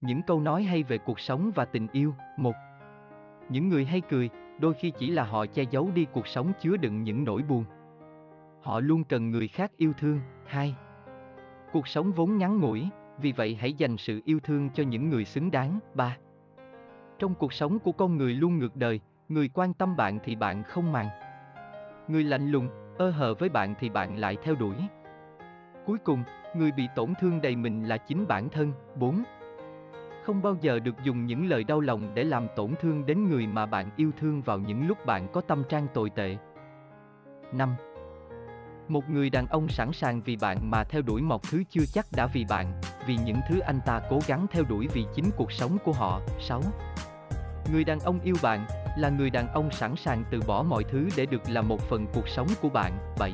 Những câu nói hay về cuộc sống và tình yêu. Một. Những người hay cười, đôi khi chỉ là họ che giấu đi cuộc sống chứa đựng những nỗi buồn. Họ luôn cần người khác yêu thương. Hai. Cuộc sống vốn ngắn ngủi, vì vậy hãy dành sự yêu thương cho những người xứng đáng. Ba. Trong cuộc sống của con người luôn ngược đời, người quan tâm bạn thì bạn không màng. Người lạnh lùng, ơ hờ với bạn thì bạn lại theo đuổi. Cuối cùng, người bị tổn thương đầy mình là chính bản thân. 4. Không bao giờ được dùng những lời đau lòng để làm tổn thương đến người mà bạn yêu thương vào những lúc bạn có tâm trạng tồi tệ. 5. Một người đàn ông sẵn sàng vì bạn mà theo đuổi một thứ chưa chắc đã vì bạn, vì những thứ anh ta cố gắng theo đuổi vì chính cuộc sống của họ. 6. Người đàn ông yêu bạn là người đàn ông sẵn sàng từ bỏ mọi thứ để được là một phần cuộc sống của bạn. 7.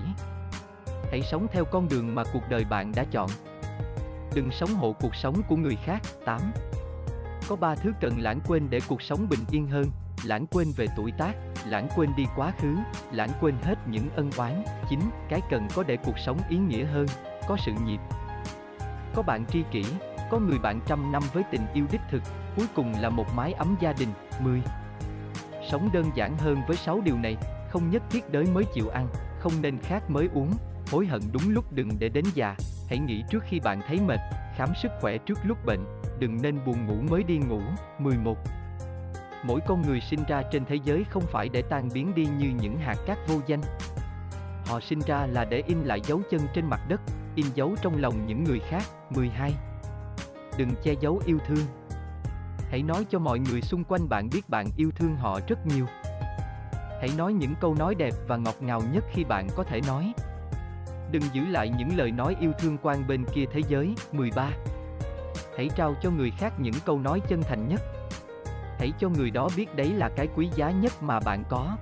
Hãy sống theo con đường mà cuộc đời bạn đã chọn. Đừng sống hộ cuộc sống của người khác. 8. Có ba thứ cần lãng quên để cuộc sống bình yên hơn, lãng quên về tuổi tác, lãng quên đi quá khứ, lãng quên hết những ân oán. chính Cái cần có để cuộc sống ý nghĩa hơn, có sự nhịp. Có bạn tri kỷ, có người bạn trăm năm với tình yêu đích thực, cuối cùng là một mái ấm gia đình. 10. Sống đơn giản hơn với 6 điều này, không nhất thiết đới mới chịu ăn, không nên khát mới uống, hối hận đúng lúc đừng để đến già, hãy nghĩ trước khi bạn thấy mệt, khám sức khỏe trước lúc bệnh, đừng nên buồn ngủ mới đi ngủ. 11. Mỗi con người sinh ra trên thế giới không phải để tan biến đi như những hạt cát vô danh. Họ sinh ra là để in lại dấu chân trên mặt đất, in dấu trong lòng những người khác. 12. Đừng che giấu yêu thương. Hãy nói cho mọi người xung quanh bạn biết bạn yêu thương họ rất nhiều. Hãy nói những câu nói đẹp và ngọt ngào nhất khi bạn có thể nói. Đừng giữ lại những lời nói yêu thương quan bên kia thế giới. 13. Hãy trao cho người khác những câu nói chân thành nhất. Hãy cho người đó biết đấy là cái quý giá nhất mà bạn có.